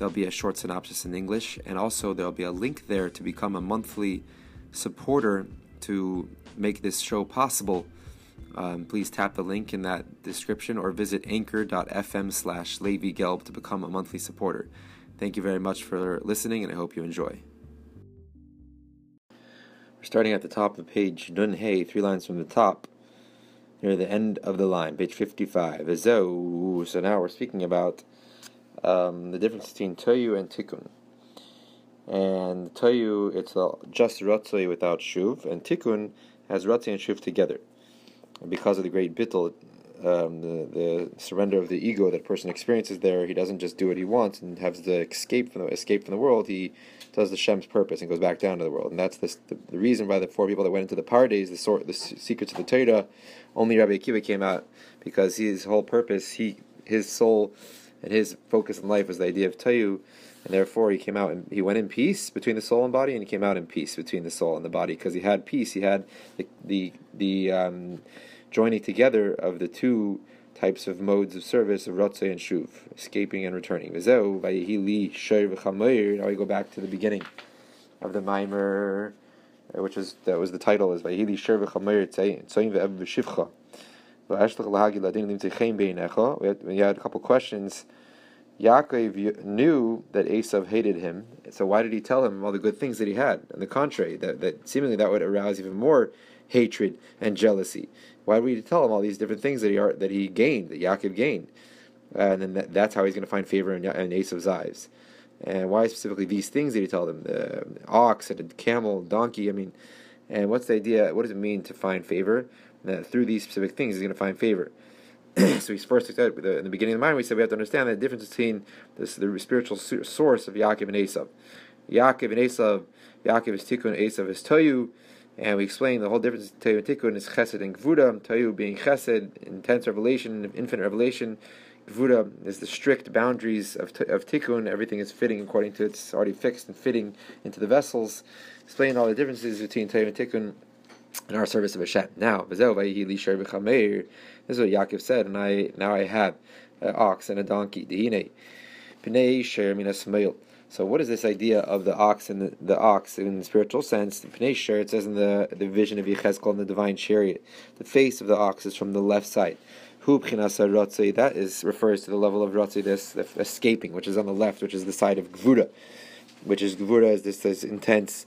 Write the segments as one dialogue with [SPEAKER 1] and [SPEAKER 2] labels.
[SPEAKER 1] There'll be a short synopsis in English, and also there'll be a link there to become a monthly supporter to make this show possible. Um, please tap the link in that description or visit anchor.fm slash Gelb to become a monthly supporter. Thank you very much for listening, and I hope you enjoy. We're starting at the top of page Nun three lines from the top, near the end of the line, page 55. So now we're speaking about um, the difference between toyu and tikkun. And toyu, it's just ratzoi without shuv, and tikkun has ratzoi and shuv together. Because of the great bittul, um, the, the surrender of the ego that a person experiences there, he doesn't just do what he wants and has the escape from the escape from the world. He does the Shem's purpose and goes back down to the world. And that's the, the, the reason why the four people that went into the Pardes, the sort, the secrets of the Torah, only Rabbi Akiva came out because his whole purpose, he his soul and his focus in life was the idea of tayu, and therefore he came out and he went in peace between the soul and body, and he came out in peace between the soul and the body because he had peace. He had the the, the um, joining together of the two types of modes of service of Ratzah and Shuv, escaping and returning. Now we go back to the beginning of the Maimer, uh, which was that was the title is Vayili Sher v'chameir tzayin ve'ev v'shivcha. We had, a couple questions. Yaakov knew that Esav hated him, so why did he tell him all the good things that he had? On the contrary, that, that seemingly that would arouse even more hatred and jealousy. Why would he tell him all these different things that he that he gained, that Yaakov gained? and then that, that's how he's going to find favor in, in Esav's eyes. And why specifically these things did he tell them? The ox and a camel, donkey. I mean, and what's the idea? What does it mean to find favor? That through these specific things he's going to find favor. so he's first said in the beginning of the mind we said we have to understand the difference between this the spiritual source of Yaakov and Esav. Yaakov and Esav, Yaakov is Tikkun, Esav is Toyu, and we explained the whole difference between Toyu and Tikkun is Chesed and Gvura. Toyu being Chesed, intense revelation, infinite revelation. Gvura is the strict boundaries of, of Tikkun. Everything is fitting according to it's already fixed and fitting into the vessels. Explain all the differences between Toyu and Tikkun in our service of Hashem. Now, this is what Yaakov said, and I now I have an ox and a donkey. So, what is this idea of the ox and the, the ox in the spiritual sense? The It says in the, the vision of Yechezkel in the divine chariot, the face of the ox is from the left side. That is refers to the level of rotzi, this escaping, which is on the left, which is the side of gvura, which is gvura is this, this intense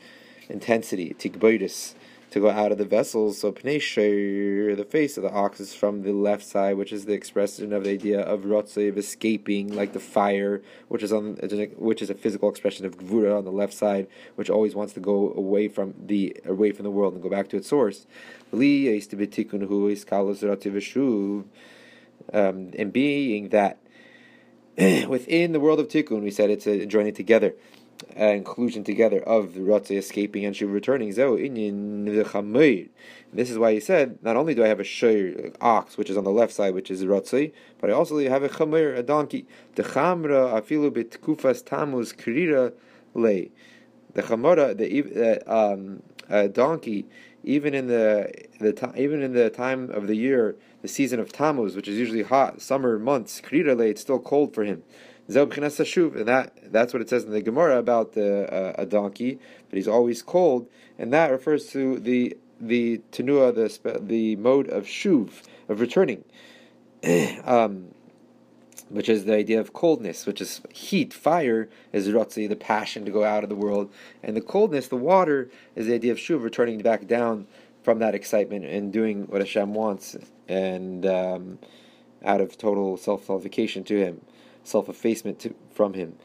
[SPEAKER 1] intensity, tikboidus to go out of the vessels. So pnei the face of the ox is from the left side, which is the expression of the idea of rotzev escaping, like the fire, which is on which is a physical expression of gvura on the left side, which always wants to go away from the away from the world and go back to its source. Um, and being that within the world of tikkun, we said it's a joining together uh, inclusion together of the Ratzah escaping and Shuv returning. This is why he said, not only do I have a shir, ox, which is on the left side, which is Ratzah, but I also have a chamir, a donkey. The chamra afilu bitkufas tamuz krira lay. The chamara, the um, a donkey, even in the the even in the time of the year, the season of Tammuz, which is usually hot, summer months, krira lay, it's still cold for him. And that that's what it says in the Gemara about the uh, a donkey, but he's always cold, and that refers to the the tenua, the the mode of shuv of returning, um, which is the idea of coldness, which is heat. Fire is rotzi, the passion to go out of the world, and the coldness, the water, is the idea of shuv, returning back down from that excitement and doing what Hashem wants, and um, out of total self qualification to Him self effacement from him.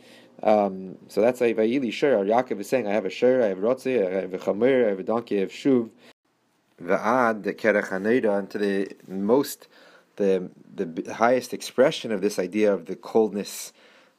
[SPEAKER 1] Um, so that's Vayili Shur. Yaakov is saying, I have a Shur, I have a Rotzi, I have a Chamer, I have a donkey, I have Shuv. Va'ad, the Kerech and to the most, the, the highest expression of this idea of the coldness,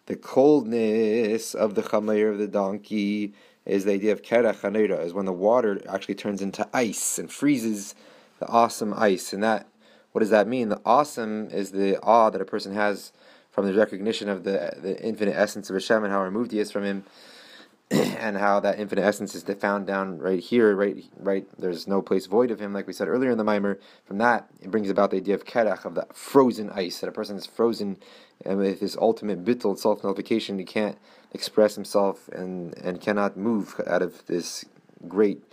[SPEAKER 1] the coldness of the Chamer, of the donkey, is the idea of kerach hanera, is when the water actually turns into ice and freezes the awesome ice. And that, what does that mean? The awesome is the awe that a person has from the recognition of the the infinite essence of Hashem and how removed he is from him, and how that infinite essence is found down right here, right, right. There's no place void of him, like we said earlier in the mimer. From that, it brings about the idea of kerach, of the frozen ice, that a person is frozen, and with his ultimate bittul self nullification, he can't express himself and and cannot move out of this great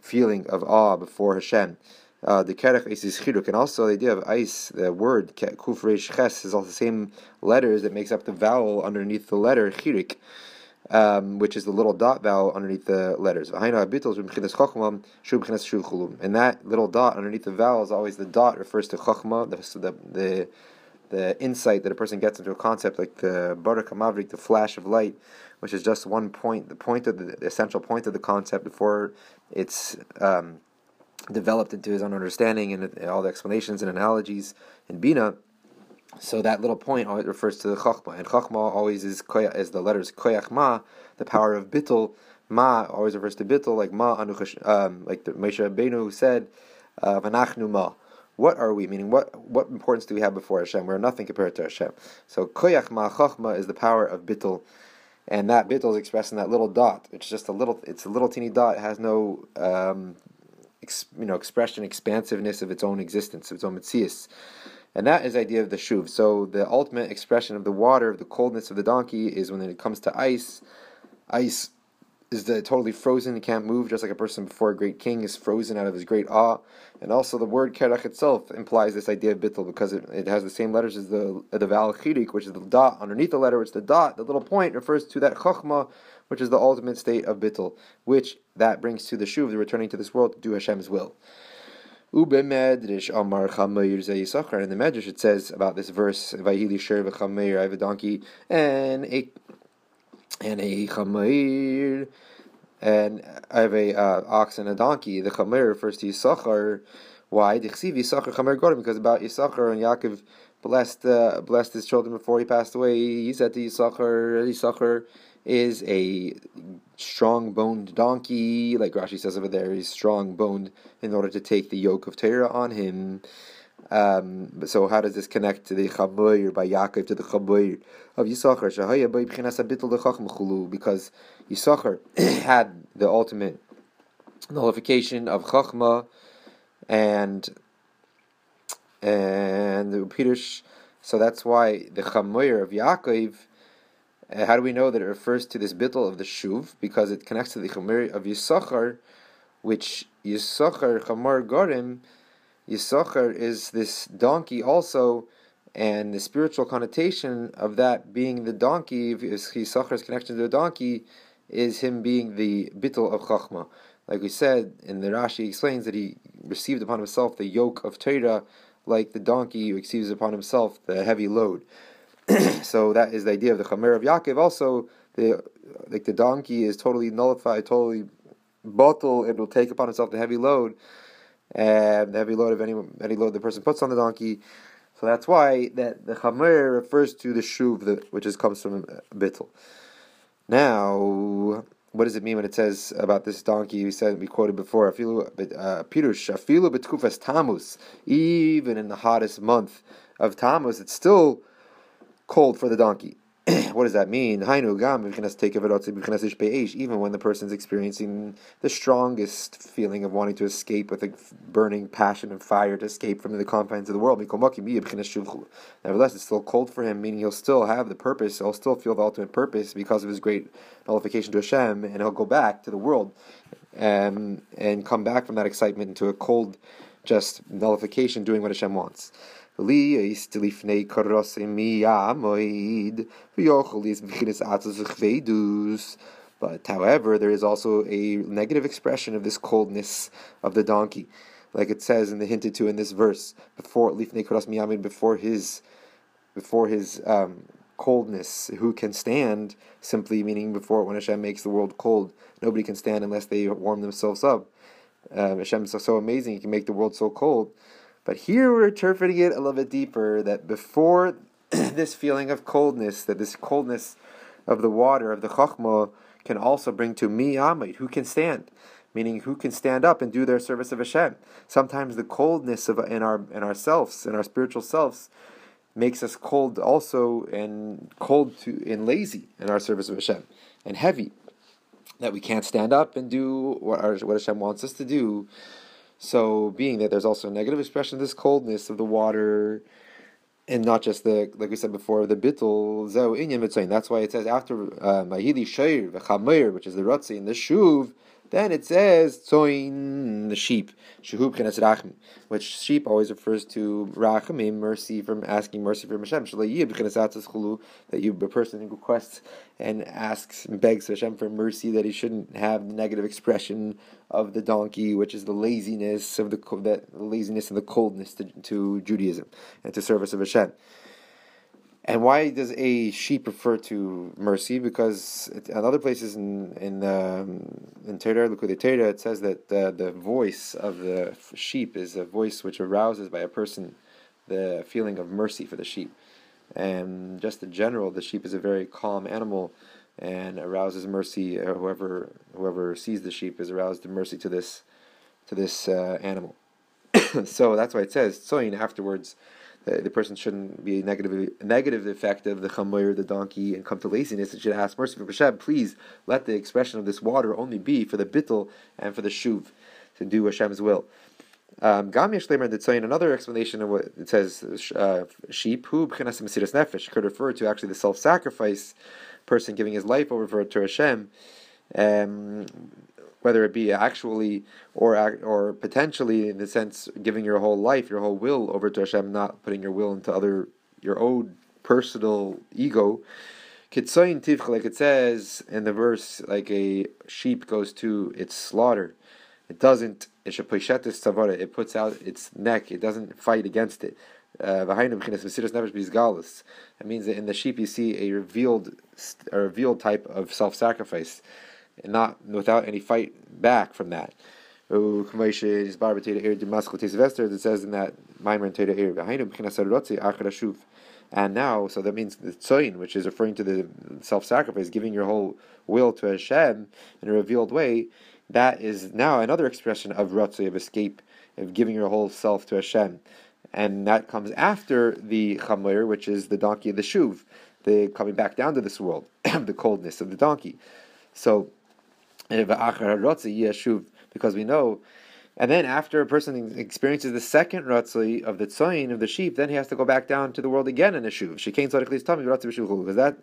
[SPEAKER 1] feeling of awe before Hashem. Uh, the kerech is chiruk, and also the idea of ice, the word kuf reish ches is all the same letters that makes up the vowel underneath the letter chirik, um, which is the little dot vowel underneath the letters. And that little dot underneath the vowel is always the dot refers to chachma, the, the, the the insight that a person gets into a concept like the barak the flash of light, which is just one point, the point of the, the essential point of the concept before it's um, developed into his own understanding and all the explanations and analogies in Bina. So that little point always refers to the Chachma, and Chachma always is is the letters Koyach Ma, the power of Bittul. Ma always refers to Bittul, like Ma um, like the Moshe Rabbeinu said, uh, Ma. What are we? Meaning, what what importance do we have before Hashem? We're nothing compared to Hashem. So Koyach Ma Chachma is the power of Bittul, and that Bittul is expressed in that little dot. It's just a little. It's a little teeny dot. It has no um, ex, you know expression, expansiveness of its own existence, of its own mitzias. And that is the idea of the shuv. So the ultimate expression of the water, of the coldness of the donkey, is when it comes to ice. Ice is the totally frozen, he can't move, just like a person before a great king is frozen out of his great awe. And also the word kerach itself implies this idea of bittul because it, it has the same letters as the the vowel chirik, which is the dot underneath the letter, which the dot, the little point, refers to that chachma, which is the ultimate state of bittul, which that brings to the shuv, the returning to this world to do Hashem's will. Ube medrash amar chameir zayisachar. In the medrash it says about this verse, Vayili sher v'chameir, I have a donkey and a and a chameir, and I have a uh, ox and a donkey. The chameir refers to Yisachar. Why? Because about Yisachar and Yaakov blessed uh, blessed his children before he passed away. He said to Yisachar, Yisachar is a strong boned donkey, like Rashi says over there, he's strong boned in order to take the yoke of Torah on him. Um, so how does this connect to the Chamoir by Yaakov to the Chamoir of Yisachar? Because Yisachar had the ultimate nullification of Chachma and and the Pirush. So that's why the Chamoir of Yaakov. Uh, how do we know that it refers to this bittul of the shuv? Because it connects to the chamoir of Yisachar, which Yisachar chamor gorim Yisachar is this donkey also, and the spiritual connotation of that being the donkey, if Yisachar's connection to the donkey, is him being the bittul of Chachma. Like we said, in the Rashi explains that he received upon himself the yoke of Torah, like the donkey who receives upon himself the heavy load. so that is the idea of the Chamer of Yaakov. Also, the like the donkey is totally nullified, totally bottle. It will take upon itself the heavy load and the heavy load of any any load the person puts on the donkey. So that's why that the chamer refers to the shuv, which is comes from bittel. Now, what does it mean when it says about this donkey? We said we quoted before. Uh, pirush afilu betkufas tamus. Even in the hottest month of Tammuz, it's still cold for the donkey. what does that mean? Even when the person's experiencing the strongest feeling of wanting to escape with a burning passion and fire to escape from the confines of the world. Nevertheless, it's still cold for him, meaning he'll still have the purpose, he'll still feel the ultimate purpose because of his great nullification to Hashem, and he'll go back to the world um, and come back from that excitement into a cold, just nullification, doing what Hashem wants. But however, there is also a negative expression of this coldness of the donkey, like it says in the hinted to in this verse before before his before his um, coldness. Who can stand? Simply meaning before when Hashem makes the world cold, nobody can stand unless they warm themselves up. Um, Hashem is so amazing; He can make the world so cold. But here we're interpreting it a little bit deeper that before this feeling of coldness, that this coldness of the water, of the chachma, can also bring to mi amid, who can stand, meaning who can stand up and do their service of Hashem. Sometimes the coldness of in our in ourselves, in our spiritual selves, makes us cold also and cold to and lazy in our service of Hashem and heavy that we can't stand up and do what, our, what Hashem wants us to do. So, being that there's also a negative expression of this coldness of the water, and not just the like we said before the bittul zeu inyan That's why it says after uh, mahili shayr v'chamir, which is the rotzi in the shuv then it says tzoin the sheep, shehub chenes rachim, which sheep always refers to rachamim, mercy from asking mercy from Hashem. That you a person who requests and asks and begs Hashem for mercy that he shouldn't have the negative expression of the donkey, which is the laziness of the that laziness and the coldness to, to Judaism and to service of Hashem. And why does a sheep refer to mercy? Because in other places in in um, in Torah, Likutei Torah, it says that uh, the voice of the sheep is a voice which arouses by a person the feeling of mercy for the sheep. And just in general, the sheep is a very calm animal and arouses mercy. Uh, whoever whoever sees the sheep is aroused to mercy to this to this uh, animal. so that's why it says tzoin afterwards the, the person shouldn't be a negative negative effect of the chamoyer, the donkey, and come to laziness. It should ask mercy for Hashem. Please let the expression of this water only be for the bittel and for the shuv to do Hashem's will. Um, another explanation of what it says, uh, sheep, who nefesh, could refer to actually the self-sacrifice person giving his life over to Hashem. Um, whether it be actually or or potentially in the sense giving your whole life, your whole will over to Hashem, not putting your will into other your own personal ego. Kitzayin tivcha, like it says in the verse, like a sheep goes to its slaughter. It doesn't. It puts out its neck. It doesn't fight against it. Uh, it means that in the sheep you see a revealed, a revealed type of self-sacrifice and not without any fight back from that. It says in that and now, so that means the tzoyin, which is referring to the self-sacrifice, giving your whole will to Hashem in a revealed way, that is now another expression of ratzei, of escape, of giving your whole self to Hashem. And that comes after the chamir, which is the donkey of the shuv, the coming back down to this world, the coldness of the donkey. So because we know. And then after a person experiences the second ratzli of the tzoyin of the sheep, then he has to go back down to the world again in a. Shekain because that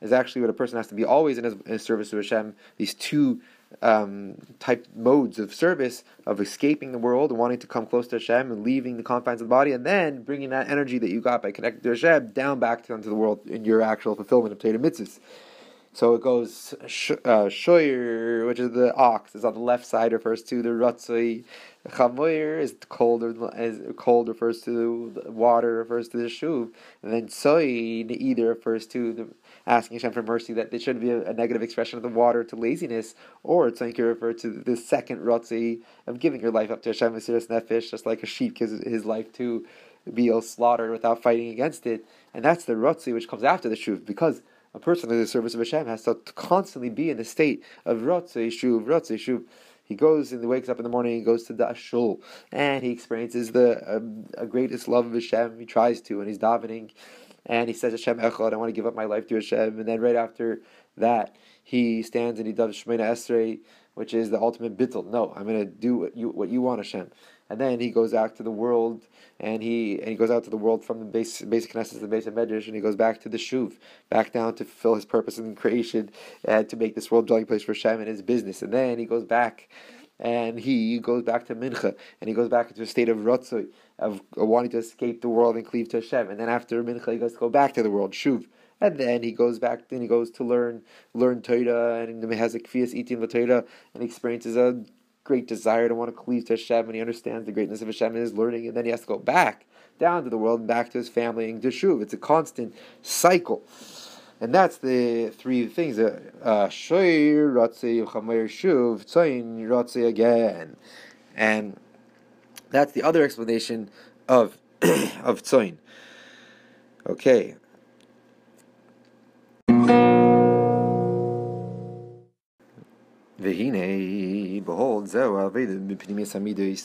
[SPEAKER 1] is actually what a person has to be always in his, in his service to Hashem. These two um, type modes of service of escaping the world and wanting to come close to Hashem and leaving the confines of the body, and then bringing that energy that you got by connecting to Hashem down back to, into the world in your actual fulfillment of Torah mitzvahs. So it goes sh- uh, shoyer, which is the ox, is on the left side, refers to the ratzoi. Chamoyer is cold, is cold refers to the water, refers to the shuv, and then soy either refers to the asking Hashem for mercy that there shouldn't be a, a, negative expression of the water to laziness, or it's like you refer to the second rotzi of giving your life up to Hashem Mesiras Nefesh, just like a sheep gives his life to be slaughtered without fighting against it, and that's the rotzi which comes after the shuv because a person in the service of Hashem has to constantly be in a state of rotzei shuv, rotzei shuv. He goes and he wakes up in the morning. He goes to the ashul, and he experiences the um, greatest love of Hashem. He tries to, and he's davening, and he says Hashem Echad. I want to give up my life to Hashem. And then right after that, he stands and he does Shemoneh Esrei, which is the ultimate bittul. No, I'm going to do what you what you want, Hashem and then he goes out to the world, and he and he goes out to the world from the base basic Knesset to the base of Medrash, and he goes back to the Shuv, back down to fulfill his purpose in creation, and to make this world dwelling place for Shem and his business, and then he goes back. And he goes back to Mincha, and he goes back into a state of Ratzoi, of wanting to escape the world and cleave to Hashem. And then after Mincha, he goes to go back to the world, Shuv and then he goes back. Then he goes to learn learn Torah, and has a eating the Torah, and experiences a great desire to want to cleave to Hashem, and he understands the greatness of Hashem in his learning, and then he has to go back down to the world and back to his family and to Shuv. It's a constant cycle. And that's the three things. Uh, Shoir, Ratzei, Chamer, Shuv, Tzayin, Ratzei again. And that's the other explanation of of Tzayin. Okay. Vehine, behold,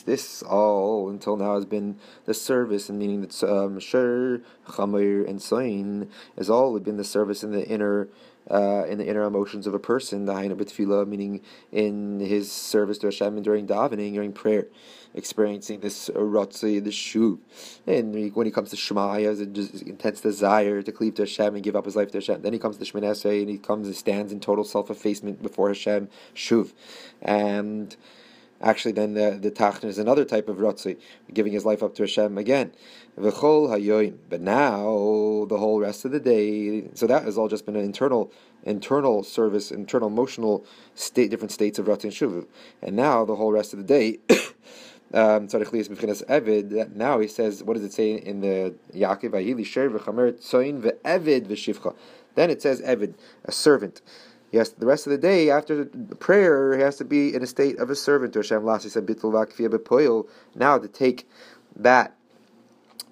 [SPEAKER 1] this all until now has been the service, and meaning that um, Shur, Chamir, and Soin has all been the service in the inner uh, in the inner emotions of a person, the Haina B'tfila, meaning in his service to Hashem and during davening, during prayer, experiencing this rotzi, this shuv. And when he comes to Shema, he has an intense desire to cleave to Hashem and give up his life to Hashem. Then he comes to Esrei and he comes and stands in total self effacement before Hashem, shuv. And Actually, then the, the is another type of rotzi, giving his life up to Hashem again. But now, the whole rest of the day, so that has all just been an internal internal service, internal emotional state, different states of rotzi and shuvu. And now, the whole rest of the day, um, now he says, what does it say in the Yaakov? Then it says evid, a servant. Yes, the rest of the day after prayer, he has to be in a state of a servant to Hashem. Last he said, Now to take that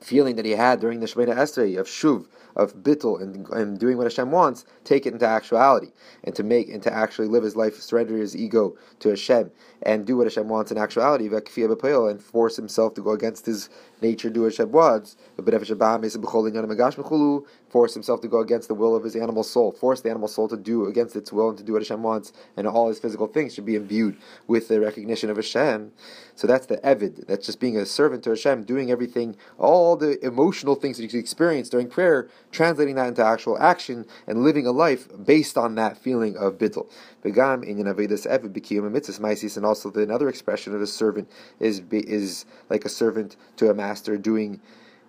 [SPEAKER 1] feeling that he had during the Shemoneh Esrei of Shuv, of bittul and, and doing what Hashem wants, take it into actuality and to make and to actually live his life, surrender his ego to Hashem and do what Hashem wants in actuality, and force himself to go against his nature, do what Hashem wants, force himself to go against the will of his animal soul, force the animal soul to do against its will and to do what Hashem wants, and all his physical things should be imbued with the recognition of Hashem. So that's the Evid, that's just being a servant to Hashem, doing everything, all the emotional things that you experience during prayer, translating that into actual action and living a life based on that feeling of bittul. Begam in Avedis Evid became a mitzvah and also the, another expression of a servant is is like a servant to a master doing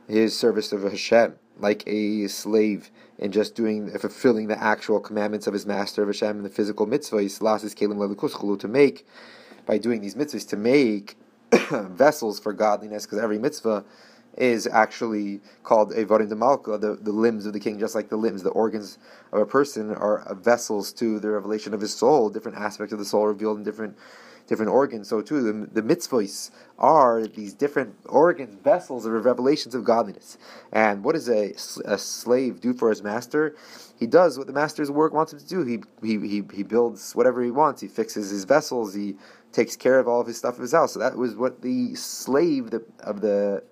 [SPEAKER 1] his service of Hashem, like a slave and just doing fulfilling the actual commandments of his master of Hashem in the physical mitzvahs, lasses kelim to make by doing these mitzvahs to make vessels for godliness, because every mitzvah is actually called Evarim de Malka, the, the limbs of the king, just like the limbs, the organs of a person are vessels to the revelation of his soul, different aspects of the soul revealed in different different organs. So too, the, the mitzvahs are these different organs, vessels of revelations of godliness. And what does a, a slave do for his master? He does what the master's work wants him to do. He, he, he, he builds whatever he wants. He fixes his vessels. He takes care of all of his stuff of his house. So that was what the slave of the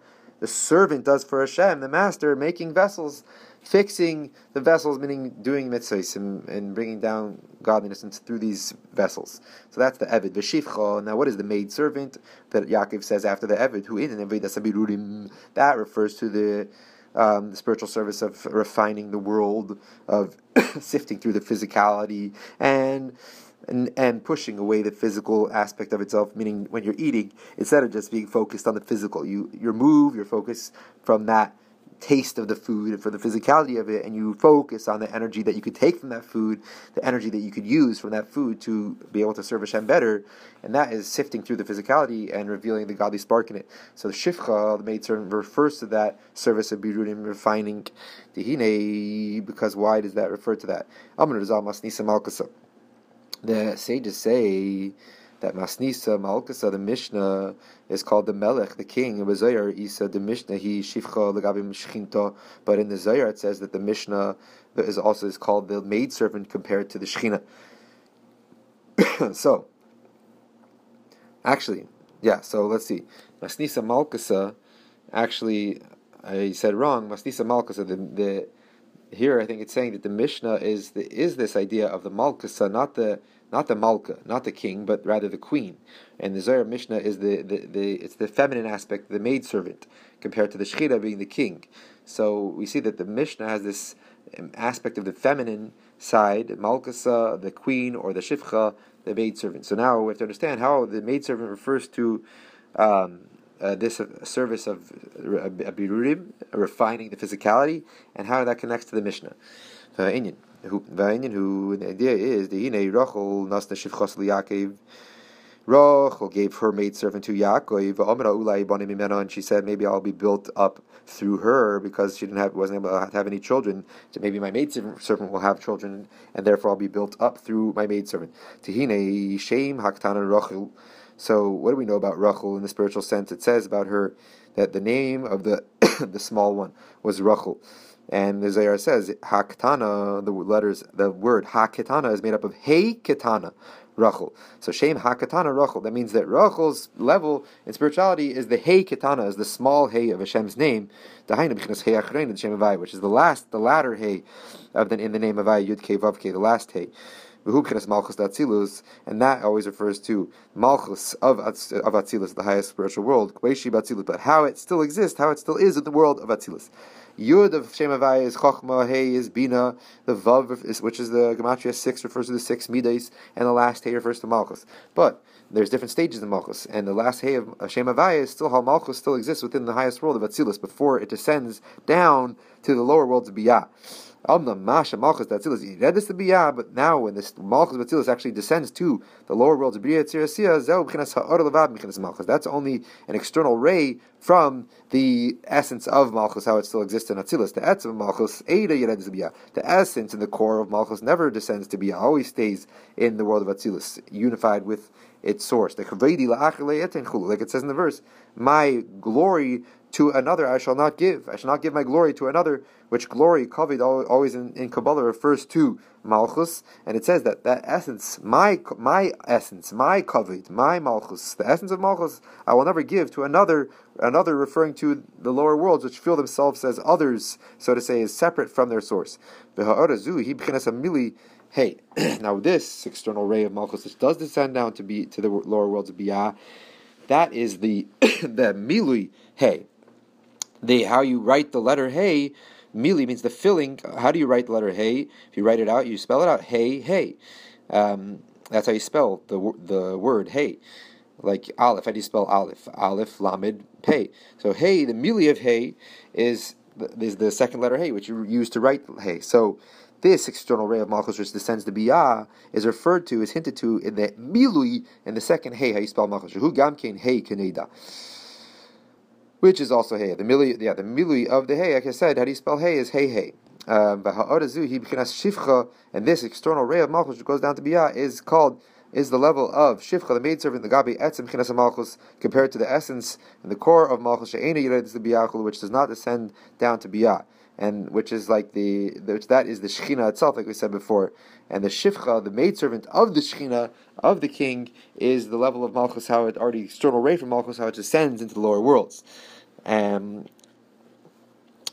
[SPEAKER 1] the servant does for Hashem, the master, making vessels, fixing the vessels, meaning doing mitzvahs and, and bringing down godliness through these vessels. So that's the Evid. V'shivcha. Now, what is the maid servant that Yaakov says after the Evid? Who in Evid That refers to the um, the spiritual service of refining the world, of sifting through the physicality, and and, and pushing away the physical aspect of itself, meaning when you're eating, instead of just being focused on the physical, you your move, your focus from that taste of the food and for the physicality of it, and you focus on the energy that you could take from that food, the energy that you could use from that food to be able to serve Hashem better, and that is sifting through the physicality and revealing the godly spark in it. So the shifcha, the maidservant, refers to that service of birurim, refining the hine, because why does that refer to that? The sages say that Masnisa Malkasa, the Mishnah, is called the Melech, the king. In the Zohar, Isa, the Mishnah, he Shivcha Legabim Shchinta. But in the Zohar, it says that the Mishnah is also is called the maidservant compared to the Shechina. so, actually, yeah, so let's see. Masnisa Malkasa, actually, I said wrong. Masnisa Malkasa, the, the here I think it's saying that the Mishnah is the, is this idea of the Malkasa, not the not the Malka, not the king, but rather the queen. And the Zohar Mishnah is the, the, the it's the feminine aspect, the maidservant, compared to the Shechina being the king. So we see that the Mishnah has this um, aspect of the feminine side, Malkasa, the queen, or the Shifcha, the maidservant. So now we have to understand how the maidservant refers to um, uh, this uh, service of abirurim, refining the physicality, and how that connects to the Mishnah. Uh, Inyan who who the idea is the hine Rachel nasna shivchas liyakev. Rachel gave her maidservant to Yaakov, and she said, maybe I'll be built up through her because she didn't have, wasn't able to have any children. So maybe my maidservant will have children, and therefore I'll be built up through my maidservant. Tehine Shem Haktana Rachel. So what do we know about Rachel in the spiritual sense? It says about her that the name of the the small one was Rachel. And the Zohar says, Haketana, the letters, the word Haketana is made up of Hey Ketana. Rachel. So Shem HaKatana Rachel. That means that Rachel's level in spirituality is the Hey Katana, is the small Hey of Hashem's name, the Hey which is the last, the latter Hey of the, in the name of Avai, Yud Vav the last Hey. Malchus Atzilus, and that always refers to Malchus of of Atzilus, the highest spiritual world, but how it still exists, how it still is in the world of Atzilus. Yud of Shem is Chochma, Hey is Bina, the Vav, is, which is the Gematria 6, refers to the six Midas, and the last Hey refers to Malchus. But there's different stages in Malchus, and the last Hey of Shem is still how Malchus still exists within the highest world of Atzilus before it descends down to the lower worlds of Biyah. Amna Masha Malchus Datzilus. He read this to Biyah, but now when this Malchus Datzilus actually descends to the lower worlds of Biyah Tzirasiyah. That's only an external ray from the essence of Malchus, how it still exists in Atzilus. The Etz of Malchus, Eida. The essence and the core of Malchus never descends to Biyah, always stays in the world of Atzilus, unified with its source. Like it says in the verse, my glory to another I shall not give. I shall not give my glory to another, which glory, kavod, always in, in Kabbalah refers to Malchus, and it says that that essence, my my essence, my kavod, my Malchus, the essence of Malchus, I will never give to another, another referring to the lower worlds, which feel themselves as others, so to say, is separate from their source. Hey, now this external ray of Malchus, which does descend down to be to the lower worlds of Biyah, that is the the milui hey the how you write the letter hey mili means the filling. How do you write the letter hey? If you write it out, you spell it out hey hey. Um, that's how you spell the the word hey. Like aleph, how do you spell aleph? Aleph lamed pei. So hey, the mili of hey is is the second letter hey, which you use to write hey. So this external ray of Malchus, which descends to Biyah, is referred to, is hinted to in the milui in the second hey, how you spell Malchus. Who gamkein hey kaneda which is also hey. The mili, yeah, the milui of the hey, like I said, how do you spell hey is hey hey. Um, and this external ray of malchus which goes down to biyah is called is the level of shifcha, the maidservant, the gabi etzim chinas malchus, compared to the essence and the core of malchus she'ena yired the biyah, which does not descend down to biyah, and which is like the which that is the shechina itself, like we said before, and the shifcha, the maidservant of the shechina of the king, is the level of malchus, how it already external ray from malchus, how it descends into the lower worlds. Um,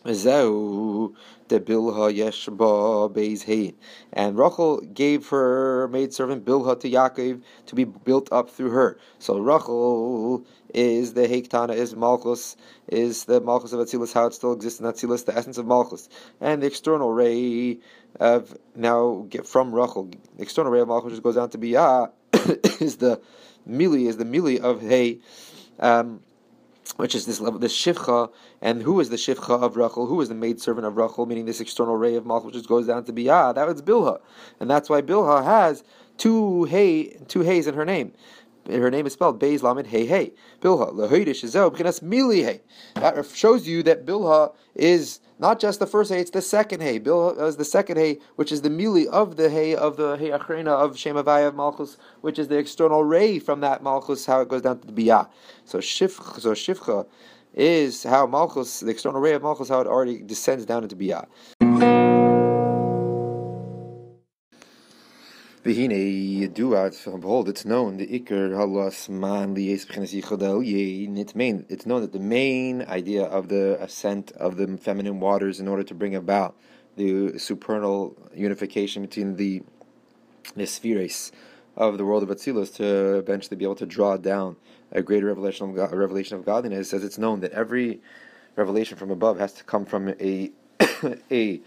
[SPEAKER 1] Zeu the Bilha Yeshba Beis Hey. and Rachel gave her maidservant Bilha to Yaakov to be built up through her. So Rachel is the Heiktana, is Malchus, is the Malchus of Atzilus, how it still exists in Atzilus, the essence of Malchus. And the external ray of now get from Rachel, the external ray of Malchus just goes down to be Biyah, is the Mili, is the Mili of Hey. Um, which is this level, this shivcha, and who is the shivcha of Rachel? Who is the maidservant of Rachel? Meaning this external ray of Malchus, which goes down to Biyah. That was Bilha, and that's why Bilha has two hay, two hays in her name. Her name is spelled Beis Lamed Hey Hey. Bilha b'chinas mili Hey. That shows you that Bilha is not just the first hay; it's the second hay. Bilha is the second hay, which is the mili of the hay of the hay achrena of Shemavaya of Malchus, which is the external ray from that Malchus, how it goes down to the Biyah. So Shifcha, so Shifcha is how Malchus, the external ray of Malchus, how it already descends down into Biyah. Behold, it's known the ikar halas man. It's known that the main idea of the ascent of the feminine waters in order to bring about the supernal unification between the spheres of the world of Atzilus to eventually be able to draw down a greater revelation of God, revelation of godliness, as it's known that every revelation from above has to come from a a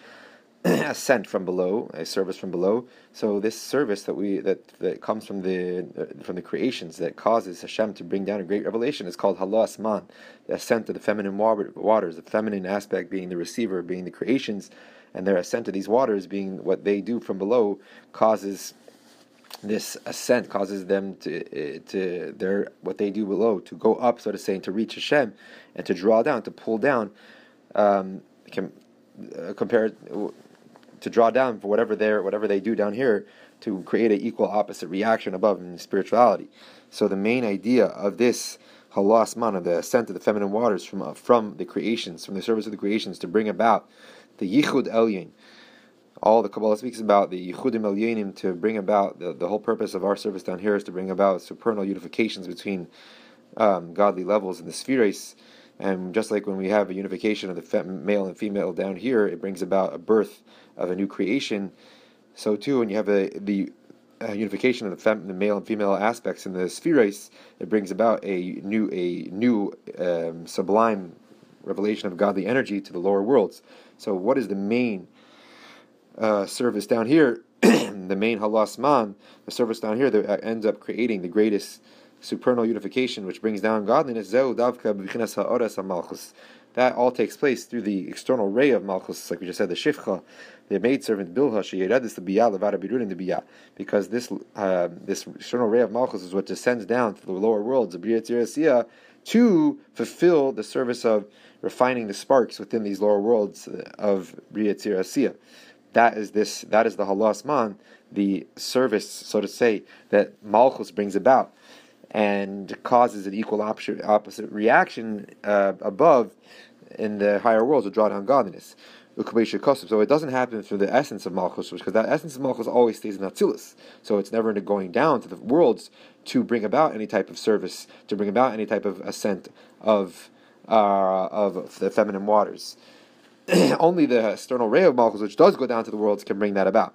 [SPEAKER 1] ascent from below, a service from below. So this service that we that, that comes from the uh, from the creations that causes Hashem to bring down a great revelation is called halas man, the ascent of the feminine waters, the feminine aspect being the receiver, being the creations, and their ascent to these waters being what they do from below causes this ascent causes them to to their what they do below to go up, so to say, and to reach Hashem, and to draw down, to pull down, um, com, uh, compared to draw down for whatever they whatever they do down here to create an equal opposite reaction above in spirituality. So the main idea of this halas man, of the ascent of the feminine waters from uh, from the creations, from the service of the creations, to bring about the yichud elyon all the Kabbalah speaks about the Yichudim Elyonim to bring about the, the whole purpose of our service down here is to bring about supernal unifications between um, godly levels in the spheres. And just like when we have a unification of the male and female down here, it brings about a birth of a new creation. So too, when you have a, the uh, unification of the, fem- the, male and female aspects in the spheres, it brings about a new a new um, sublime revelation of godly energy to the lower worlds. So, what is the main uh, service down here, the main halasman, the service down here that ends up creating the greatest supernal unification, which brings down godliness. That all takes place through the external ray of Malchus, like we just said, the Shifcha, the maid maidservant Bilha, Sheyeredis, the Biyah, Levada Birurin, the Biyah. Because this uh, this external ray of Malchus is what descends down to the lower worlds, the to fulfill the service of refining the sparks within these lower worlds of Briyatzir that is this. That is the halas man, the service, so to say, that malchus brings about, and causes an equal opposite, reaction uh, above in the higher worlds to draw down godliness. So it doesn't happen through the essence of Malchus, because that essence of Malchus always stays in Atzilus. So it's never going down to the worlds to bring about any type of service, to bring about any type of ascent of uh, of the feminine waters. only the external ray of Malchus, which does go down to the worlds, can bring that about.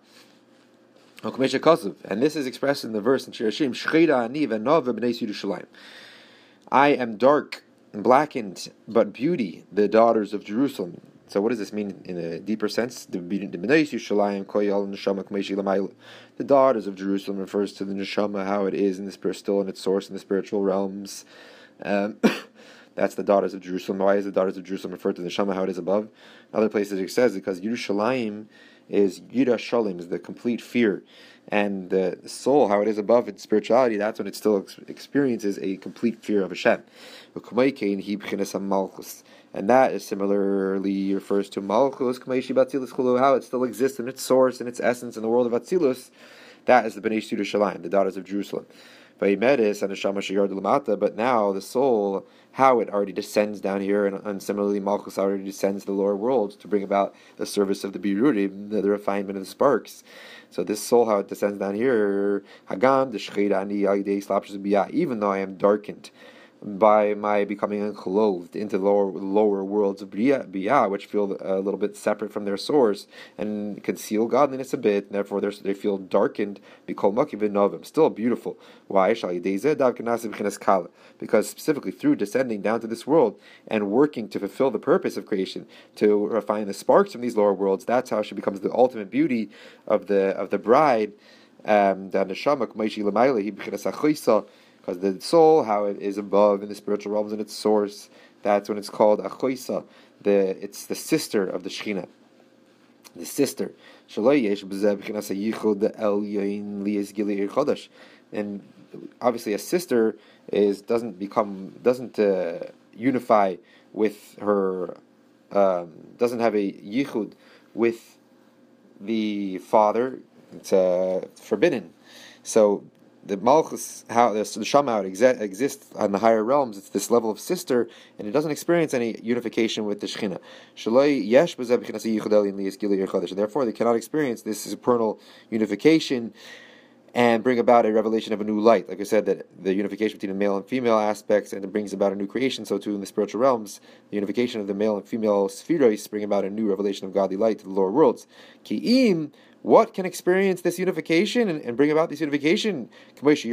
[SPEAKER 1] And this is expressed in the verse in Shirashim, I am dark and blackened, but beauty, the daughters of Jerusalem. So what does this mean in a deeper sense? The, daughters of Jerusalem refers to the neshama, how it is in spirit, still in its source in the spiritual realms. Um, That's the daughters of Jerusalem. Why is the daughters of Jerusalem referred to the neshama, how it is above? In other places it says because Yerushalayim is Yira Shalim, is the complete fear. And the soul, how it is above in spirituality, that's when it still ex- experiences a complete fear of Hashem. And that is similarly refers to Malchus, how it still exists in its source, in its essence, in the world of Atzilus. That is the Bnei Yerushalayim, the daughters of Jerusalem. But now the soul, how it already descends down here, and, and similarly Malchus already descends to the lower worlds to bring about the service of the Birurim, the, the refinement of the sparks. So this soul, how it descends down here, Hagam, the even though I am darkened by my becoming unclothed into the lower, lower worlds of Biyah, which feel a little bit separate from their source and conceal godliness a bit, and therefore they feel darkened, still beautiful. Why? Because specifically through descending down to this world and working to fulfill the purpose of creation, to refine the sparks from these lower worlds, that's how she becomes the ultimate beauty of the of the bride. Um, because the soul, how it is above in the spiritual realms and its source, that's when it's called achoisa. The it's the sister of the Shechina, the sister. And obviously, a sister is doesn't become doesn't uh, unify with her, um, doesn't have a yichud with the father. It's uh, forbidden. So the Malchus, how the, Shama exa- exists on the higher realms, it's this level of sister, and it doesn't experience any unification with the Shechina. Therefore, they cannot experience this supernal unification and bring about a revelation of a new light. Like I said, that the unification between the male and female aspects and it brings about a new creation. So too in the spiritual realms, the unification of the male and female spheres bring about a new revelation of godly light to the lower worlds. Ki'im what can experience this unification and, and bring about this unification? Only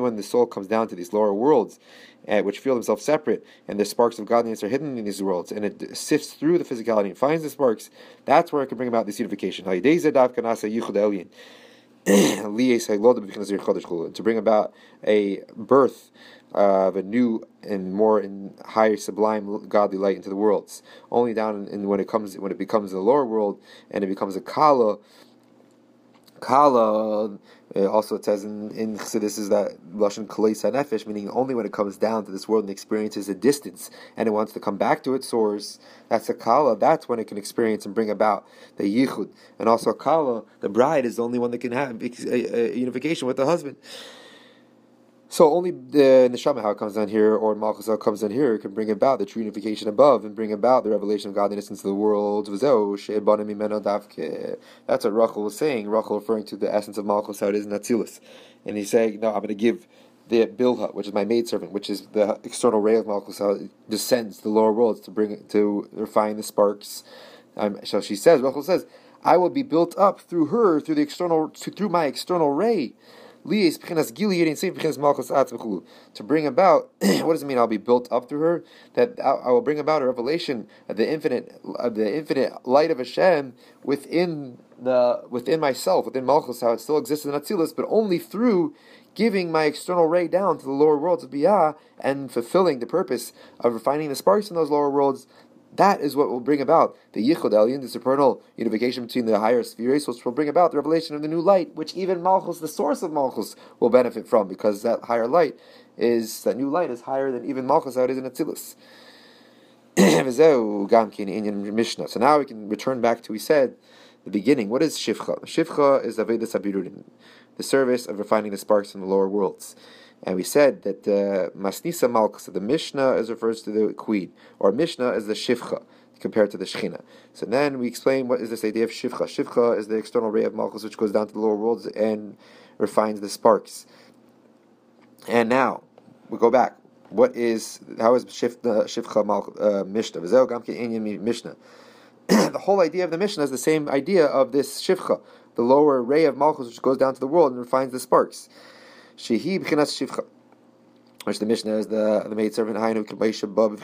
[SPEAKER 1] when the soul comes down to these lower worlds, uh, which feel themselves separate, and the sparks of godliness are hidden in these worlds, and it sifts through the physicality and finds the sparks, that's where it can bring about this unification. to bring about a birth of a new and more and higher sublime godly light into the worlds. Only down in, when it comes when it becomes the lower world and it becomes a kala. Kala uh, also it says in, in this is that lashon kaleisa nefesh, meaning only when it comes down to this world and experiences a distance and it wants to come back to its source. That's a kala. That's when it can experience and bring about the yichud. And also kala, the bride is the only one that can have a, a, a unification with the husband. So only the neshama, how it comes down here, or malchus comes down here, can bring about the true unification above and bring about the revelation of godliness into the world. That's what Rachel was saying. Rachel referring to the essence of malchus, how it is in Atzilus. And he's saying, no, I'm going to give the Bilha, which is my maidservant, which is the external ray of malchus, descends to the lower worlds to bring to refine the sparks. Um, so she says, Rachel says, I will be built up through her, through the external, through my external ray. To bring about, what does it mean? I'll be built up through her. That I will bring about a revelation of the infinite, of the infinite light of Hashem within the within myself, within Malchus, how it still exists in Atzilus, but only through giving my external ray down to the lower worlds of Biyah and fulfilling the purpose of refining the sparks in those lower worlds that is what will bring about the Yichud Elyon, the supernal unification between the higher spheres, which will bring about the revelation of the new light, which even Malchus, the source of Malchus, will benefit from, because that higher light is, that new light is higher than even Malchus, how it is in Atzilus. so now we can return back to, we said, the beginning. What is Shivcha? Shivcha is the Avedas Abirurim, the service of refining the sparks in the lower worlds. And we said that the uh, Masnisa Malkus, the Mishnah, is refers to the queen, or Mishnah is the Shivcha compared to the Shechina. So then we explain what is this idea of Shivcha. Shivcha is the external ray of Malchus which goes down to the lower worlds and refines the sparks. And now we go back. What is how is Shivcha, Shivcha Mal, uh, Mishnah? Mishnah. the whole idea of the Mishnah is the same idea of this Shivcha, the lower ray of Malchus which goes down to the world and refines the sparks. Shehi b'chinas shivcha. Which the Mishnah is the the maid servant Hainu Kabbaisha Bab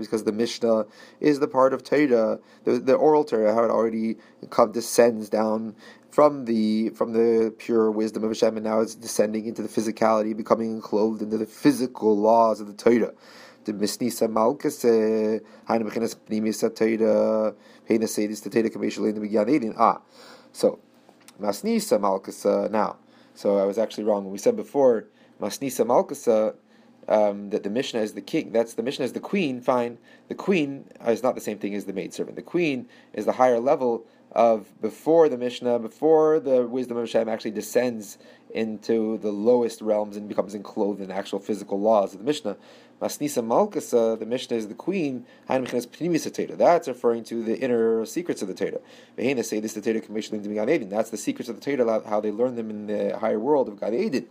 [SPEAKER 1] because the Mishnah is the part of Torah, the, the oral Torah, how it already come, descends down from the from the pure wisdom of Hashem, and now it's descending into the physicality, becoming clothed into the physical laws of the Torah. The Misnisa Malkas Hainu b'chinas Pnimis Torah Heina Sedis Torah Kabbaisha in the Ah, so Masnisa Malkas now. So I was actually wrong. We said before, Masnisa Malkasa, um, that the Mishnah is the king. That's the Mishnah is the queen. Fine, the queen is not the same thing as the maidservant. The queen is the higher level of before the Mishnah, before the wisdom of Hashem actually descends into the lowest realms and becomes enclosed in actual physical laws of the Mishnah. Masnisa Malkasa, the Mishnah is the queen. That's referring to the inner secrets of the Torah. say this the Torah That's the secrets of the Torah, how they learn them in the higher world of Gan Eden.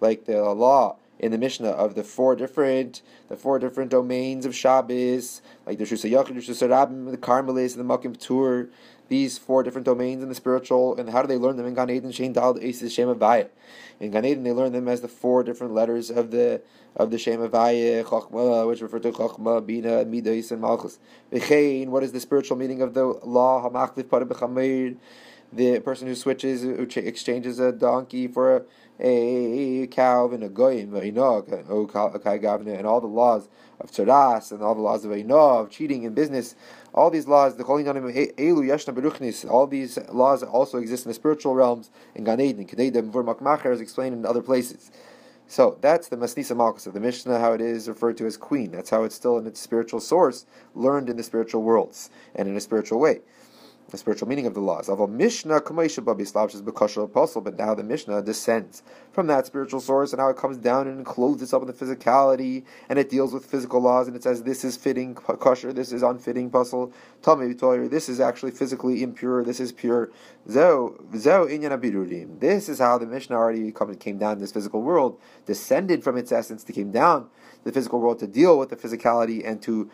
[SPEAKER 1] like the law in the Mishnah of the four different the four different domains of Shabbos, like the Shusa Yachid, the Shusa the Carmelis, and the Makim Tur, these four different domains in the spiritual, and how do they learn them in Gan Eden, Shein Dal, Aces, Shem Avaya. In Gan Eden, they learn them as the four different letters of the of the Shem Avaya, Chachma, which refer to Chachma, Bina, Midas, and Malchus. V'chein, what is the spiritual meaning of the law, Hamachlif, Parabechamir, the person who switches, who exchanges a donkey for a a and a goyim, oh, and all the laws of tzaras and all the laws of Einah, of cheating in business, all these laws, the Elu Yashna Beruchnis, all these laws also exist in the spiritual realms in Gan Eden, Kededem Vurmak is explained in other places. So that's the Masnisa Malchus of the Mishnah, how it is referred to as queen. That's how it's still in its spiritual source, learned in the spiritual worlds and in a spiritual way the spiritual meaning of the laws. Of a Mishnah, but now the Mishnah descends from that spiritual source, and now it comes down and clothes itself in the physicality, and it deals with physical laws, and it says this is fitting kosher, this is unfitting pasul. This is actually physically impure, this is pure. This is how the Mishnah already came down in this physical world, descended from its essence to came down to the physical world to deal with the physicality and to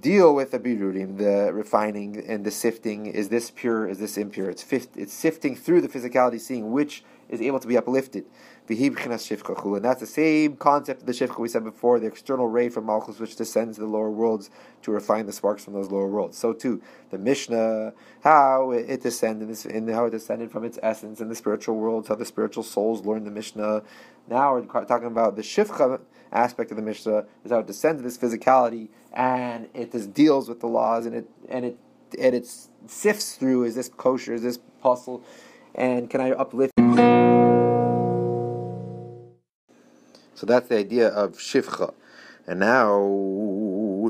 [SPEAKER 1] deal with the birurim, the refining and the sifting. Is this pure? Is this impure? It's it's sifting through the physicality, seeing which is able to be uplifted. And that's the same concept of the shifcha we said before, the external ray from Malchus which descends to the lower worlds to refine the sparks from those lower worlds. So too, the Mishnah, how it descended, in how it descended from its essence in the spiritual worlds, how the spiritual souls learn the Mishnah. Now we're talking about the shifcha aspect of the Mishnah, is how it descends to this physicality and it just deals with the laws and it and it and it sifts through is this kosher, is this pasul, and can I uplift? So that's the idea of shivcha. And now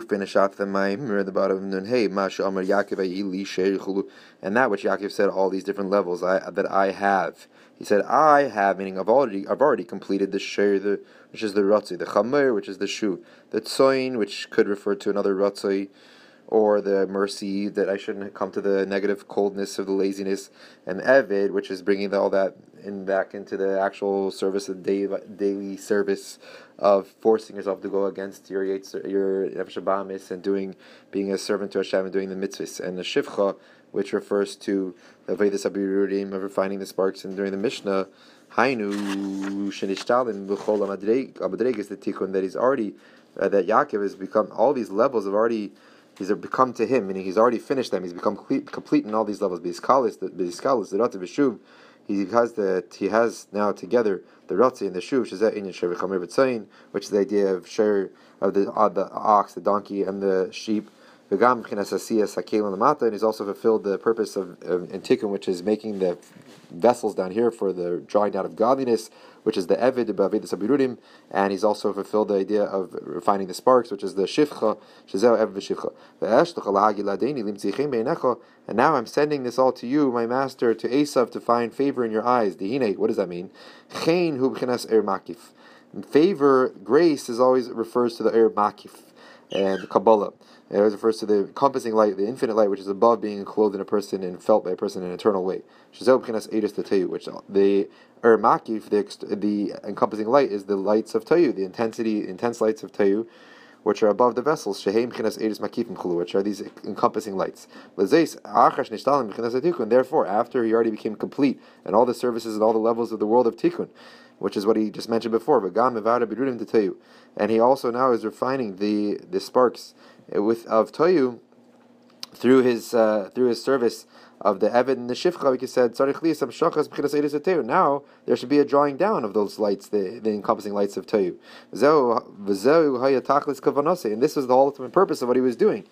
[SPEAKER 1] finish off the Maimer at the bottom of Nun Hey, Masha Amar Yaakov and that which Yaakov said, all these different levels I, that I have. He said, I have, meaning I've already, I've already completed the Sher, the, which is the Ratzai, the Chamoir, which is the Shu, the Tsoin, which could refer to another Ratzai, or the mercy that I shouldn't come to the negative coldness of the laziness, and Evid, which is bringing all that in back into the actual service of daily, daily service of forcing yourself to go against your your Nefesh and doing being a servant to Hashem and doing the mitzvahs, and the Shivcha, which refers to the Vedas Abirudim of refining the sparks, and during the Mishnah. Hainu shenishtalin b'chol amadreg is the tikkun that he's already uh, that Yaakov has become all these levels have already he's become to him, meaning he's already finished them. He's become complete, complete in all these levels. Biskalis, the Biskalis, the Rat Vishuv, he has the he has now together the Ratzi and the Shuv, which is which is the idea of share of the uh, the ox, the donkey, and the sheep. And he's also fulfilled the purpose of, of Tikkun, which is making the vessels down here for the drawing out of godliness, which is the Evid, the Sabirudim, and he's also fulfilled the idea of refining the sparks, which is the Shivcha, Shazeo Evid Shivcha. And now I'm sending this all to you, my master, to Esav, to find favor in your eyes. Dihine, what does that mean? Chein hu er makif. Favor, grace, is always refers to the er makif and the Kabbalah. It always refers to the encompassing light, the infinite light, which is above being clothed in a person and felt by a person in an eternal way. Which the er makif, the, the encompassing light, is the lights of Tohu, the intensity, intense lights of Tohu, which are above the vessels, sheheim chinas eris makifim chulu, which are these encompassing lights. Therefore, after he already became complete and all the services and all the levels of the world of Tikkun, which is what he just mentioned before, and he also now is refining the, the sparks with of Tohu through his uh, through his service of the Evid and the Shifcha, like he said, now there should be a drawing down of those lights, the, the encompassing lights of Tohu. And this was the ultimate purpose of what he was doing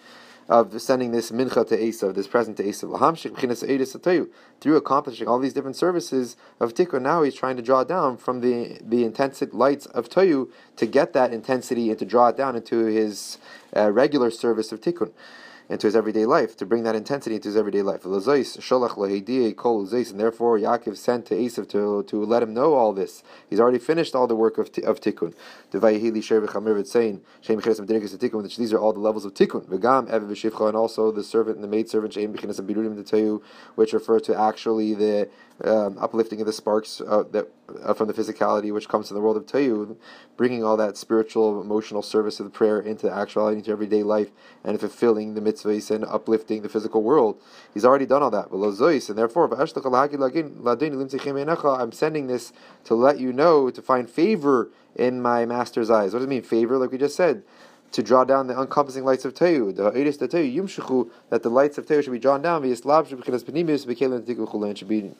[SPEAKER 1] of sending this mincha to Esav, this present to Esav, through accomplishing all these different services of Tikkun. Now he's trying to draw down from the the intense lights of Tohu to get that intensity and to draw it down into his uh, regular service of Tikkun into his everyday life, to bring that intensity into his everyday life. And therefore Yaakov sent to Esav to, to let him know all this. He's already finished all the work of, of Tikkun. These are all the levels of Tikkun. And also the servant and the maid maidservant, which refer to actually the um, uplifting of the sparks uh, that uh, from the physicality which comes to the world of Tohu, bringing all that spiritual, emotional service of the prayer into actuality, into everyday life, and fulfilling the and uplifting the physical world. He's already done all that. And therefore, I'm sending this to let you know, to find favor in my master's eyes. What does it mean, favor? Like we just said to draw down the encompassing lights of Tohu, the that the lights of Tohu should be drawn down, should be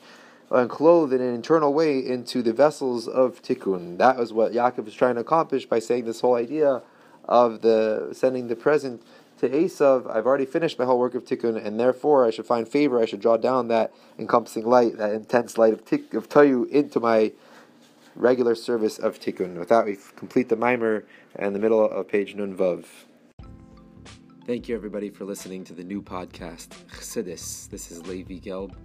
[SPEAKER 1] and clothed in an internal way into the vessels of tikkun. That was what Yaakov was trying to accomplish by saying this whole idea of the sending the present to Esav. I've already finished my whole work of tikkun, and therefore I should find favor. I should draw down that encompassing light, that intense light of tik, of tohu into my regular service of tikkun. With that, we complete the Maimer and the middle of page nun vav. Thank you, everybody, for listening to the new podcast, Chassidus. This is Levi Gelb.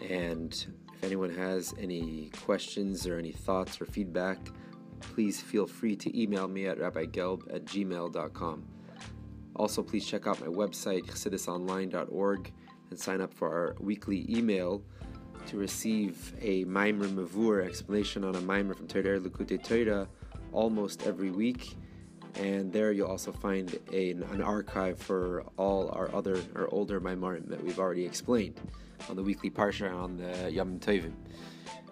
[SPEAKER 1] And if anyone has any questions or any thoughts or feedback, please feel free to email me at rabbigelb at gmail.com. Also, please check out my website, chassidusonline.org, and sign up for our weekly email to receive a Maimer Mavur explanation on a Maimer from Torah Likutei Torah almost every week. And there you'll also find a, an archive for all our other or older Maimarim that we've already explained on the weekly parsha on the Yom Tovim.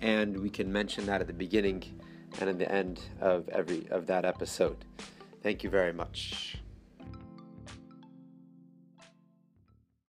[SPEAKER 1] and we can mention that at the beginning and at the end of every of that episode. Thank you very much.